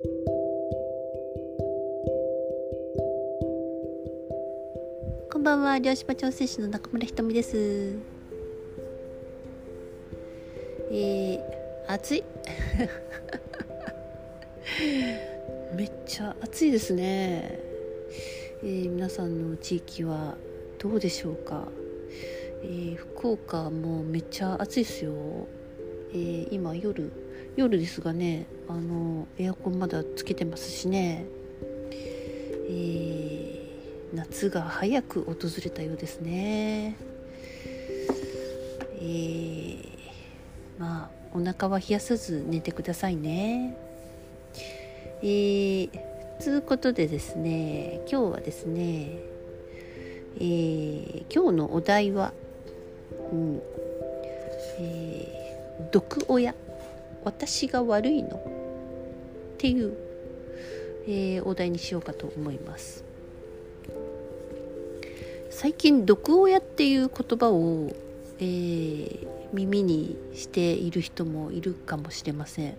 こんばんは。漁師場調整士の中村ひとみです。えー、暑い？めっちゃ暑いですね、えー、皆さんの地域はどうでしょうか、えー、福岡もめっちゃ暑いですよ、えー、今夜夜ですがねあのエアコンまだつけてますしね、えー、夏が早く訪れたようですね。えー、まあお腹は冷やさず寝てくださいね。えー、つうことでですね今日はですねえー、今日のお題は、うんえー、毒親。私が悪いの？っていう、えー、お題にしようかと思います。最近毒親っていう言葉を、えー、耳にしている人もいるかもしれません。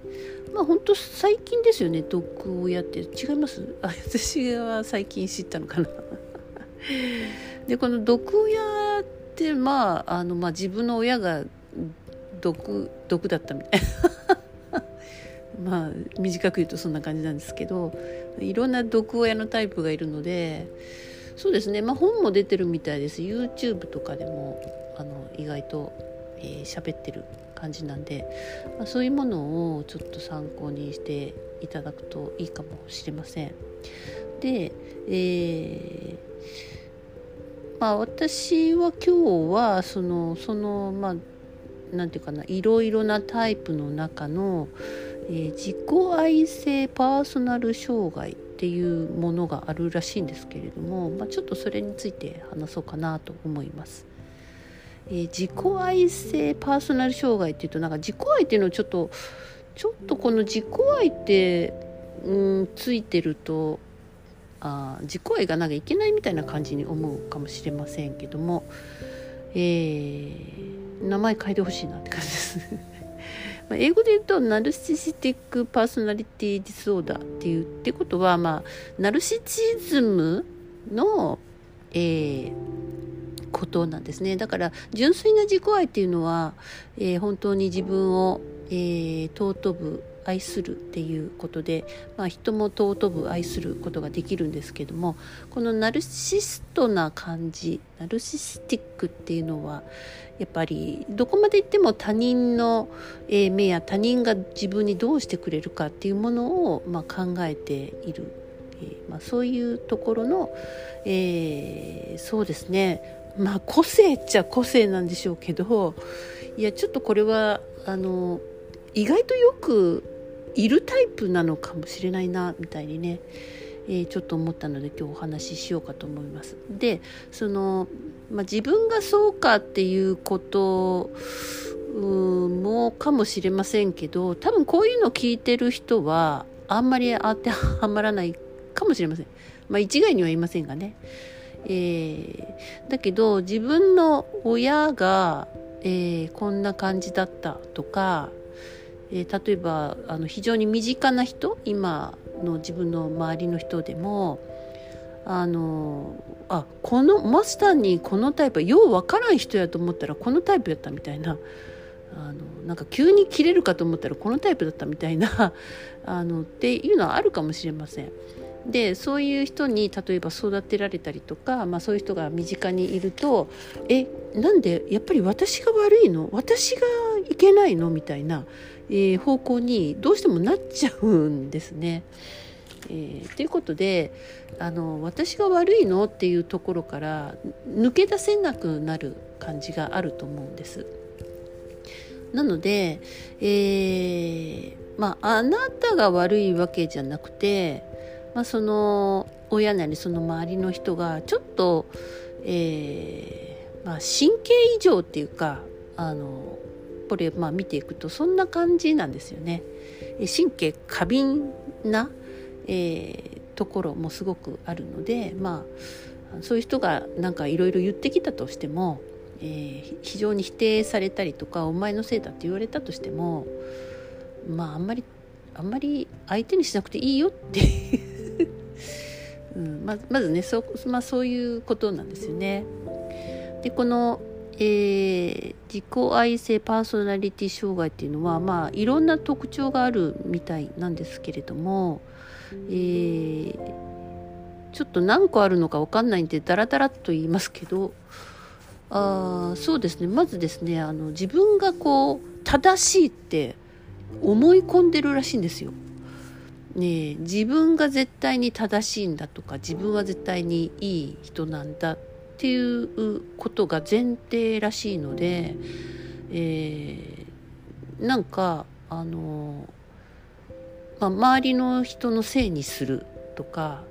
まあ本当最近ですよね毒親って。違います？あ 私は最近知ったのかな。でこの毒親ってまああの、まあ、自分の親が毒毒だったみたいな。まあ短く言うとそんな感じなんですけどいろんな毒親のタイプがいるのでそうですねまあ本も出てるみたいです YouTube とかでもあの意外と喋、えー、ってる感じなんで、まあ、そういうものをちょっと参考にしていただくといいかもしれません。で、えーまあ、私は今日はそのそのまあなんていうかないろいろなタイプの中の、えー、自己愛性パーソナル障害っていうものがあるらしいんですけれども、まあ、ちょっとそれについて話そうかなと思います。えー、自己愛性パーソナル障害っていうとなんか自己愛っていうのをちょっとちょっとこの自己愛ってうんついてるとあ自己愛がなんかいけないみたいな感じに思うかもしれませんけども、えー、名前変えてほしいなって感じですま英語で言うとナルシシティック・パーソナリティ・ディスオーダーっていうってことは、まあ、ナルシチズムの、えー、ことなんですね。だから純粋な自己愛っていうのは、えー、本当に自分を、えー、尊ぶ愛するっていうことで、まあ、人も尊ぶ愛することができるんですけどもこのナルシストな感じナルシスティックっていうのはやっぱりどこまで行っても他人の目や他人が自分にどうしてくれるかっていうものを、まあ、考えている、まあ、そういうところの、えー、そうですね。まあ個性っちゃ個性なんでしょうけどいやちょっとこれはあの意外とよくいるタイプなのかもしれないなみたいにね、えー、ちょっと思ったので今日お話ししようかと思います。でその、まあ、自分がそうかっていうこともかもしれませんけど多分こういうのを聞いてる人はあんまり当てはまらないかもしれません。まあ、一概には言いませんがね。えー、だけど自分の親が、えー、こんな感じだったとかえー、例えばあの非常に身近な人今の自分の周りの人でもあのあこのマスターにこのタイプよう分からん人やと思ったらこのタイプやったみたいなあのなんか急に切れるかと思ったらこのタイプだったみたいな あのっていうのはあるかもしれません。でそういう人に例えば育てられたりとか、まあ、そういう人が身近にいるとえなんでやっぱり私が悪いの？私がいけないの？みたいな、えー、方向にどうしてもなっちゃうんですね。えー、ということであの私が悪いのっていうところから抜け出せなくなる感じがあると思うんです。なので、えー、まああなたが悪いわけじゃなくてまあ、その親なりその周りの人がちょっと、えーまあ、神経異常っていうかあのこれまあ見ていくとそんな感じなんですよね。神経過敏な、えー、ところもすごくあるので、まあ、そういう人がなんかいろいろ言ってきたとしても、えー、非常に否定されたりとかお前のせいだって言われたとしてもまああんまりあんまり相手にしなくていいよっていううんままずねそ,、まあ、そういうことなんですよね。でこの、えー、自己愛性パーソナリティ障害っていうのはまあいろんな特徴があるみたいなんですけれども、えー、ちょっと何個あるのか分かんないんでダラダラと言いますけどあそうですねまずですねあの自分がこう正しいって思い込んでるらしいんですよ。ね自分が絶対に正しいんだとか自分は絶対にいい人なんだっっていうことが前提らしいので、えー、なんかあの、まあ、周りの人のせいにするとか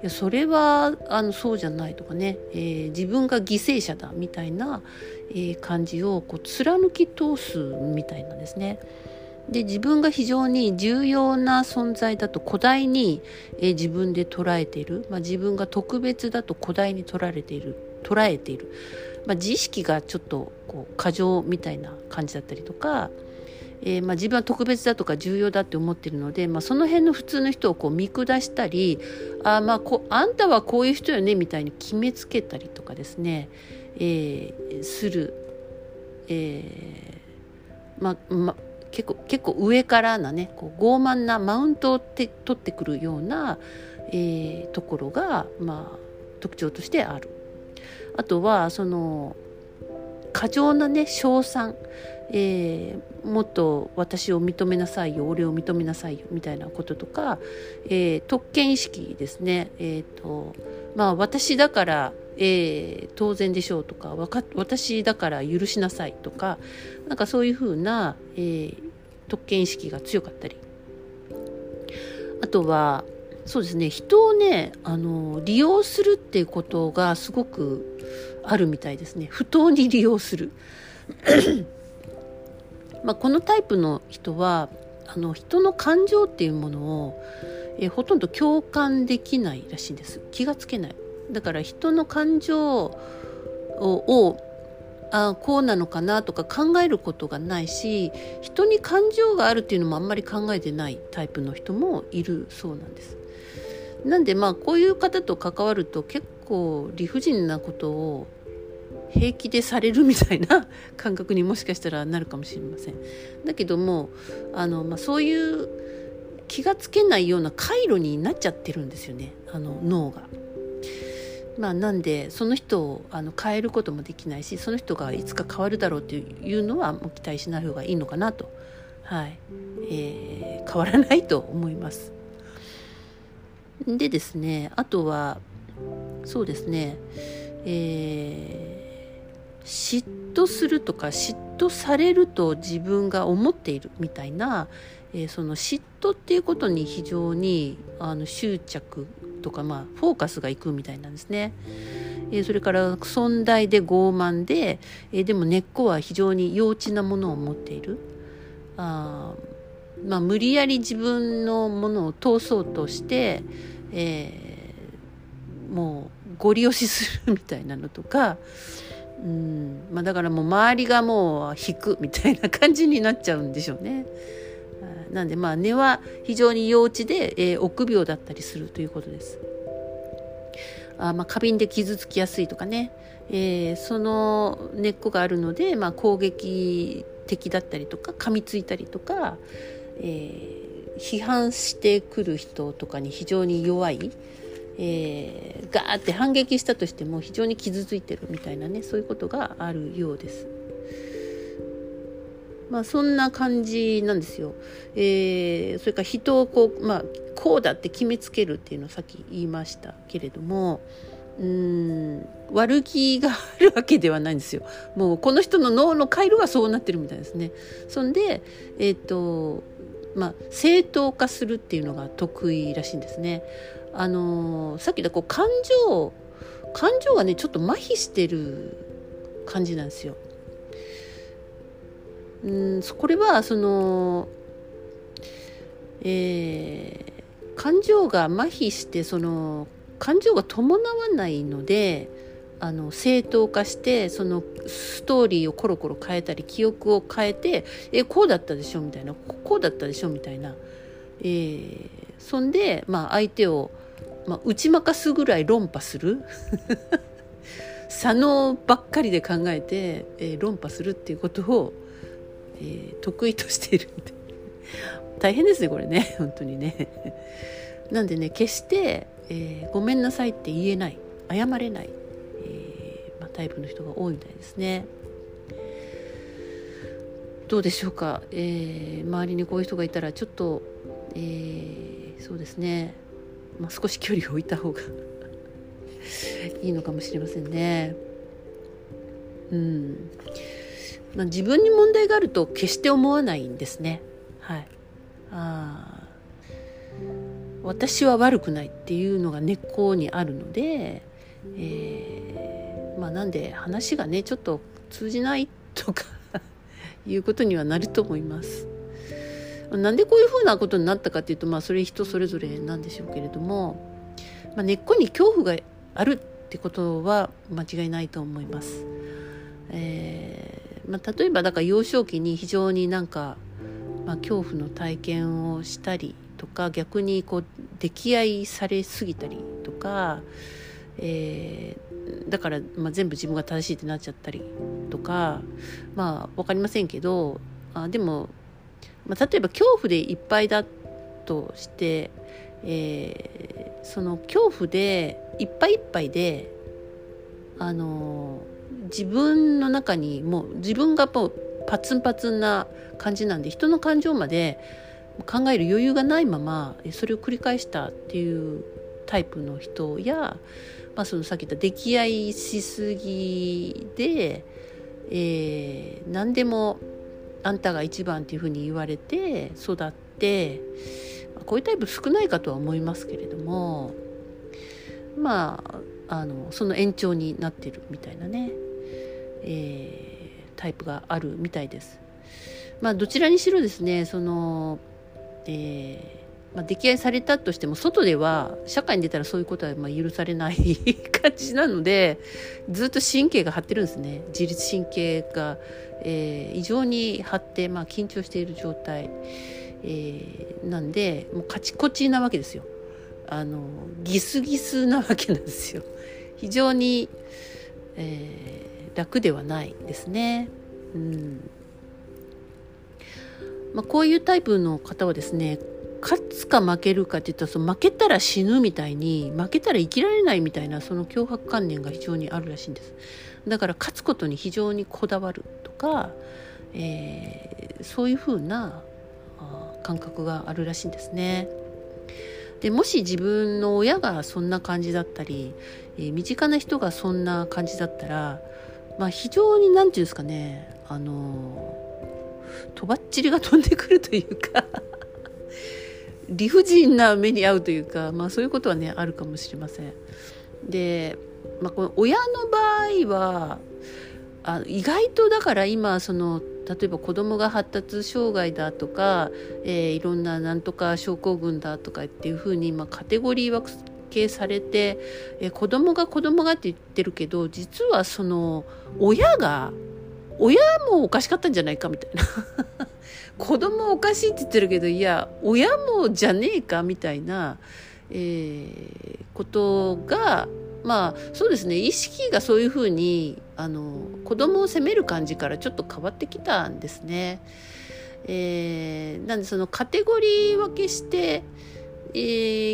いやそれはあのそうじゃないとかね、えー、自分が犠牲者だみたいな、えー、感じをこう貫き通すみたいなんですね。で自分が非常に重要な存在だと古代に、えー、自分で捉えている、まあ、自分が特別だと古代に取られている捉えている、まあ、自意識がちょっとこう過剰みたいな感じだったりとか、えー、まあ自分は特別だとか重要だって思ってるので、まあ、その辺の普通の人をこう見下したりあまあこあんたはこういう人よねみたいに決めつけたりとかですね、えー、する、えー、まあ、ま結構結構上からなねこう傲慢なマウントをて取ってくるような、えー、ところが、まあ、特徴としてある。あとはその過剰なね称賛、えー、もっと私を認めなさいよ俺を認めなさいよみたいなこととか、えー、特権意識ですね、えーとまあ、私だから、えー、当然でしょうとか私だから許しなさいとかなんかそういうふうな、えー、特権意識が強かったり。あとはそうですね。人をねあの利用するっていうことがすごくあるみたいですね。不当に利用する。まあこのタイプの人はあの人の感情っていうものを、えほとんど共感できないらしいんです。気がつけない。だから人の感情をあこうなのかなとか考えることがないし人に感情があるっていうのもあんまり考えてないタイプの人もいるそうなんです。なんでまあこういう方と関わると結構理不尽なことを平気でされるみたいな感覚にもしかしたらなるかもしれません。だけどもあの、まあ、そういう気がつけないような回路になっちゃってるんですよねあの脳が。まあ、なんでその人をあの変えることもできないしその人がいつか変わるだろうっていうのはもう期待しない方がいいのかなと、はいえー、変わらないと思います。でですねあとはそうですねえー、嫉妬するとか嫉妬されると自分が思っているみたいな、えー、その嫉妬っていうことに非常にあの執着とか、まあ、フォーカスがいくみたいなんですね。えー、それから尊大で傲慢で、え、でも根っこは非常に幼稚なものを持っている。あまあ、無理やり自分のものを通そうとして、えー、もうご利用しするみたいなのとか、うんまあ、だからもう周りがもう引くみたいな感じになっちゃうんでしょうね。なんでまあ根は非常に幼稚で、えー、臆病だったりするということです。あまあ、過敏で傷つきやすいとかね、えー、その根っこがあるので、まあ、攻撃的だったりとか噛みついたりとか、えー、批判してくる人とかに非常に弱い、えー、ガーって反撃したとしても非常に傷ついてるみたいなねそういうことがあるようです。まあそんな感じなんですよ。えー、それから人をこう、まあ、こうだって決めつけるっていうのをさっき言いましたけれども、うん悪気があるわけではないんですよ。もうこの人の脳の回路がそうなってるみたいですね。そんで、えっ、ー、と、まあ、正当化するっていうのが得意らしいんですね。あのさっき言ったこう感情感情がねちょっと麻痺してる感じなんですよ。うんこれはそのえー、感情が麻痺してその感情が伴わないのであの正当化してそのストーリーをコロコロ変えたり記憶を変えてえこうだったでしょみたいな。こうだったでしょみたいな。えー、そんで、まあ、相手を、まあ、打ち負かすぐらい論破する。左脳ばっかりで考えて、えー、論破するっていうことを、えー、得意としているんで 大変ですねこれね。本当にね。なんでね決して、えー、ごめんなさいって言えない。謝れない、タイプの人が多いみたいですね。どうでしょうか、えー、周りにこういう人がいたらちょっと、えー、そうですね、まあ、少し距離を置いた方が いいのかもしれませんね。うん。まあ、自分に問題があると決して思わないんですね。はい、あ私は悪くないっていうのが根っこにあるので、えー、まあ、なんで話がねちょっと通じないとか いうことにはなると思います。なんでこういうふうなことになったかっていうと、まあ、それ人それぞれなんでしょうけれども、まあ、根っこに恐怖があるってことは間違いないと思います。えー、まあ、例えばだから幼少期に非常になんか、まあ、恐怖の体験をしたりとか逆にこう溺愛されすぎたりとか、えー、だから、まあ、全部自分が正しいってなっちゃったりとかまあ分かりませんけどあでも、まあ、例えば恐怖でいっぱいだとして、えー、その恐怖でいっぱいいっぱいであの自分の中にもう自分がもうパツンパツンな感じなんで人の感情まで考える余裕がないままそれを繰り返したっていうタイプの人や、まあ、そのさっき言った溺愛しすぎで、えー、何でもあんたが一番っていうふうに言われて育ってこういうタイプ少ないかとは思いますけれどもまああのその延長になってるみたいなね、えー、タイプがあるみたいです。まあ、どちらにしろですねその、えーまあ、溺愛されたとしても外では社会に出たらそういうことはまあ許されない感じなのでずっと神経が張ってるんですね自律神経が、えー、異常に張って、まあ、緊張している状態、えー、なんでもうカチコチなわけですよ。あのギスギスなわけなんですよ。非常に、えー、楽ではないですね。うんまあ、こういうタイプの方はですね勝つか負けるかっていったらその負けたら死ぬみたいに負けたら生きられないみたいなその脅迫観念が非常にあるらしいんですだから勝つことに非常にこだわるとか、えー、そういうふうな感覚があるらしいんですね。でもし自分の親がそんな感じだったり、えー、身近な人がそんな感じだったら、まあ、非常に何て言うんですかねあのとばっちりが飛んでくるというか理不尽な目に遭うというか、まあ、そういうことはねあるかもしれません。で、まあ、この親の場合はあ意外とだから今その例えば子供が発達障害だとか、えー、いろんななんとか症候群だとかっていうふうに今カテゴリー分けされて、えー、子供が子供がって言ってるけど実はその親が親もおかしかったんじゃないかみたいな 子供おかしいって言ってるけどいや親もじゃねえかみたいな、えー、ことがまあそうですね意識がそういうふうにあの子供を責める感じからちょっと変わってきたんですね。えー、なんでそのカテゴリー分けしてい、え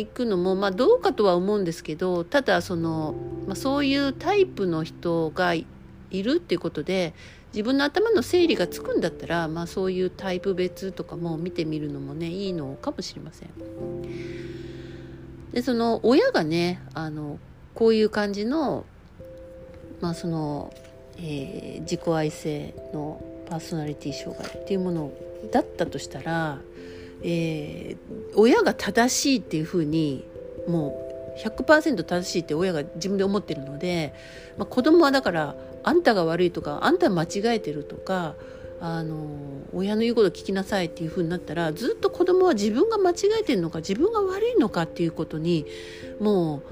ー、くのも、まあ、どうかとは思うんですけどただその、まあ、そういうタイプの人がいるっていうことで自分の頭の整理がつくんだったら、まあ、そういうタイプ別とかも見てみるのもねいいのかもしれません。でその親がねあのこういう感じの,、まあそのえー、自己愛性のパーソナリティ障害っていうものだったとしたら、えー、親が正しいっていうふうにもう100%正しいって親が自分で思ってるので、まあ、子供はだからあんたが悪いとかあんた間違えてるとかあの親の言うこと聞きなさいっていう風になったらずっと子供は自分が間違えてるのか自分が悪いのかっていうことにもう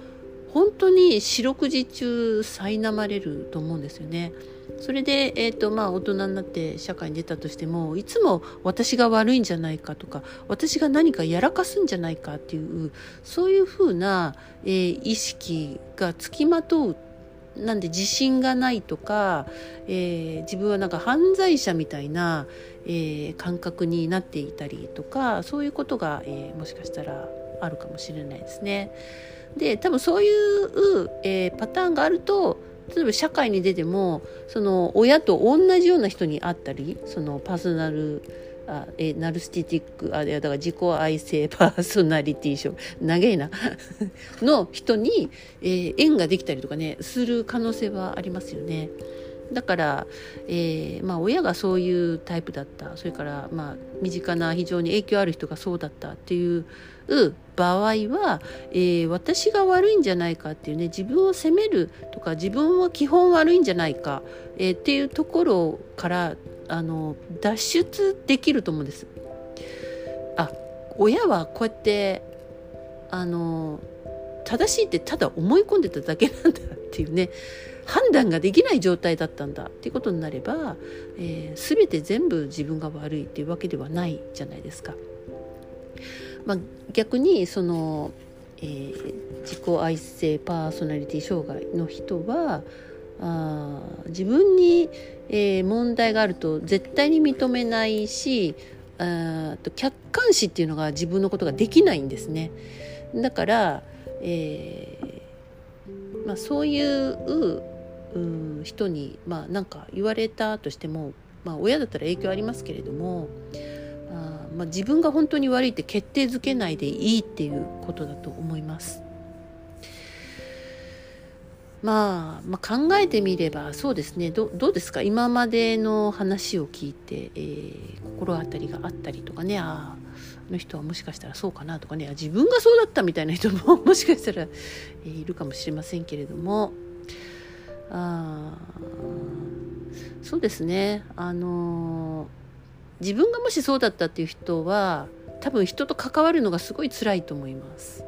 本当に四六時中苛まれると思うんですよね。それで、えーとまあ、大人になって社会に出たとしてもいつも私が悪いんじゃないかとか私が何かやらかすんじゃないかっていうそういうふうな、えー、意識がつきまとうなんで自信がないとか、えー、自分はなんか犯罪者みたいな、えー、感覚になっていたりとかそういうことが、えー、もしかしたらあるかもしれないですね。で多分そういう、えパターンがあると例えば社会に出てもその親と同じような人に会ったりそのパーソナルあえナルスティティックあいやだから自己愛性パーソナリティ症 長えな。の人に、えー、縁ができたりとかねする可能性はありますよね。だから、えーまあ、親がそういうタイプだった。それから、まあ、身近な非常に影響ある人がそうだったっていう場合は、えー、私が悪いんじゃないかっていうね自分を責めるとか自分は基本悪いんじゃないか、えー、っていうところからあの脱出できると思うんです。あ親はこうやってあの正しいってただ思い込んでただけなんだっていうね判断ができない状態だったんだっていうことになれば、えー、全て全部自分が悪いっていうわけではないじゃないですか。まあ、逆にその、えー、自己愛性パーソナリティ障害の人はあ自分に、えー、問題があると絶対に認めないしあと客観視っていうのが自分のことができないんですね。だから、えーまあ、そういうう人に、まあ、か言われたとしても、まあ、親だったら影響ありますけれどもあ、まあ、自分が本当に悪いって決定づけないでいいっていうことだと思います。まあ、まあ、考えてみればそうですね。どうですか？今までの話を聞いて、えー、心当たりがあったりとかね。ああの人はもしかしたらそうかなとかね。自分がそうだったみたいな人ももしかしたら、えー、いるかもしれませんけれども。あそうですね。あの自分がもしそうだったっていう人は多分人と関わるのがすごい辛いと思います。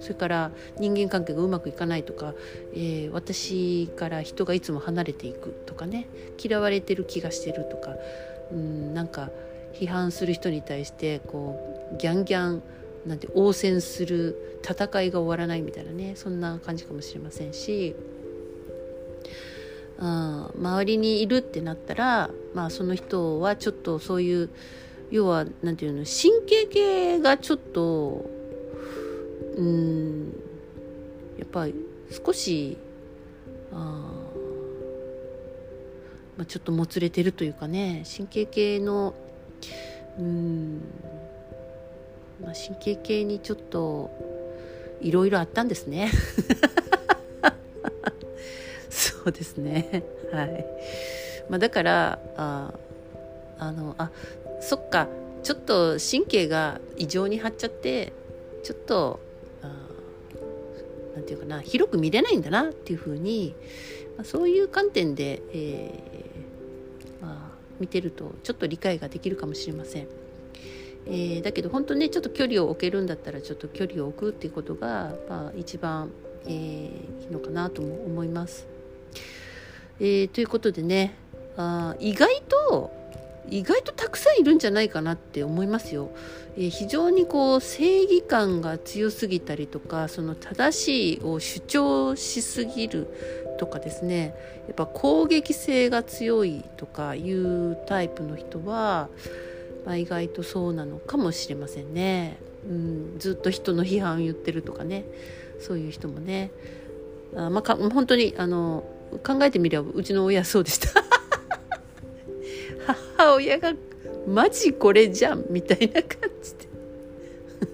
それから人間関係がうまくいかないとか、えー、私から人がいつも離れていくとかね嫌われてる気がしてるとかうんなんか批判する人に対してこうギャンギャンなんて応戦する戦いが終わらないみたいなねそんな感じかもしれませんし、うん、周りにいるってなったら、まあ、その人はちょっとそういう要は何て言うの神経系がちょっとうん。やっぱり少しあ、まあ、ちょっともつれてるというかね神経系のうんまあ、神経系にちょっといろいろあったんですね。そうですね。はい、まあ、だからああのあそっか。ちょっと神経が異常に張っちゃってちょっと何て言うかな広く見れないんだなっていうふうに、まあ、そういう観点で、えー、まあ、見てるとちょっと理解ができるかもしれません。えー、だけど本当ねちょっと距離を置けるんだったらちょっと距離を置くっていうことが、まあ、一番、えー、いいのかなとも思います。えー、ということでねあ意外と意外とたくさんいるんじゃないかなって思いますよ。えー、非常にこう正義感が強すぎたりとかその正しいを主張しすぎるとかですねやっぱ攻撃性が強いとかいうタイプの人は、まあ、意外とそうなのかもしれませんね。うん、ずっと人の批判を言ってるとかねそういう人もねあ、まあ、か本当にあの考えてみればうちの親そうでした。母親がマジこれじゃんみたいな感じで。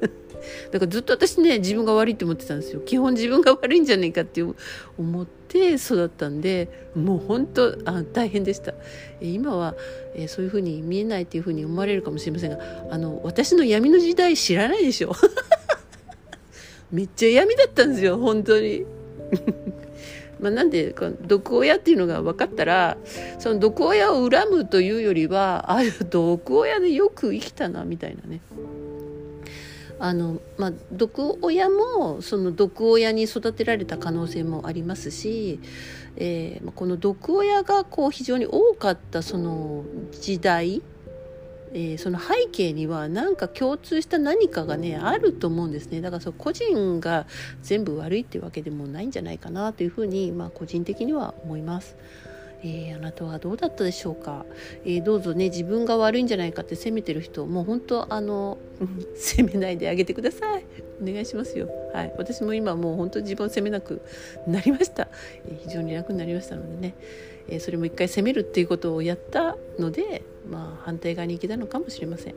だからずっと私ね自分が悪いって思ってたんですよ。基本自分が悪いんじゃないかって思って育ったんでもう本当あ大変でした。今は、えそういうふうに見えないっていうふうに思われるかもしれませんがあの私の闇の時代知らないでしょ。めっちゃ闇だったんですよ本当に。まあ、なんで毒親っていうのが分かったらその毒親を恨むというよりはあ毒親でよく生きたなみたいなね。あの、まあ、毒親もその毒親に育てられた可能性もありますし、えー、この毒親がこう非常に多かったその時代えー、その背景には何か共通した何かがねあると思うんですね。だからそ個人が全部悪いっていうわけでもないんじゃないかなというふうに、まあ、個人的には思います。えー、あなたはどうだったでしょうか、えー、どうぞね自分が悪いんじゃないかって責めてる人もう本当あの 責めないであげてください。お願いしますよ。はい。私も今もう本当自分を責めなくなりました、えー、非常に楽になりましたのでね、えそれも一回攻めるっていうことをやったのでまあ反対側に行けたのかもしれません、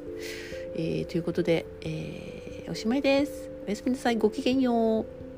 えということで、えおしまいです。おやすみなさい。ごきげんよう。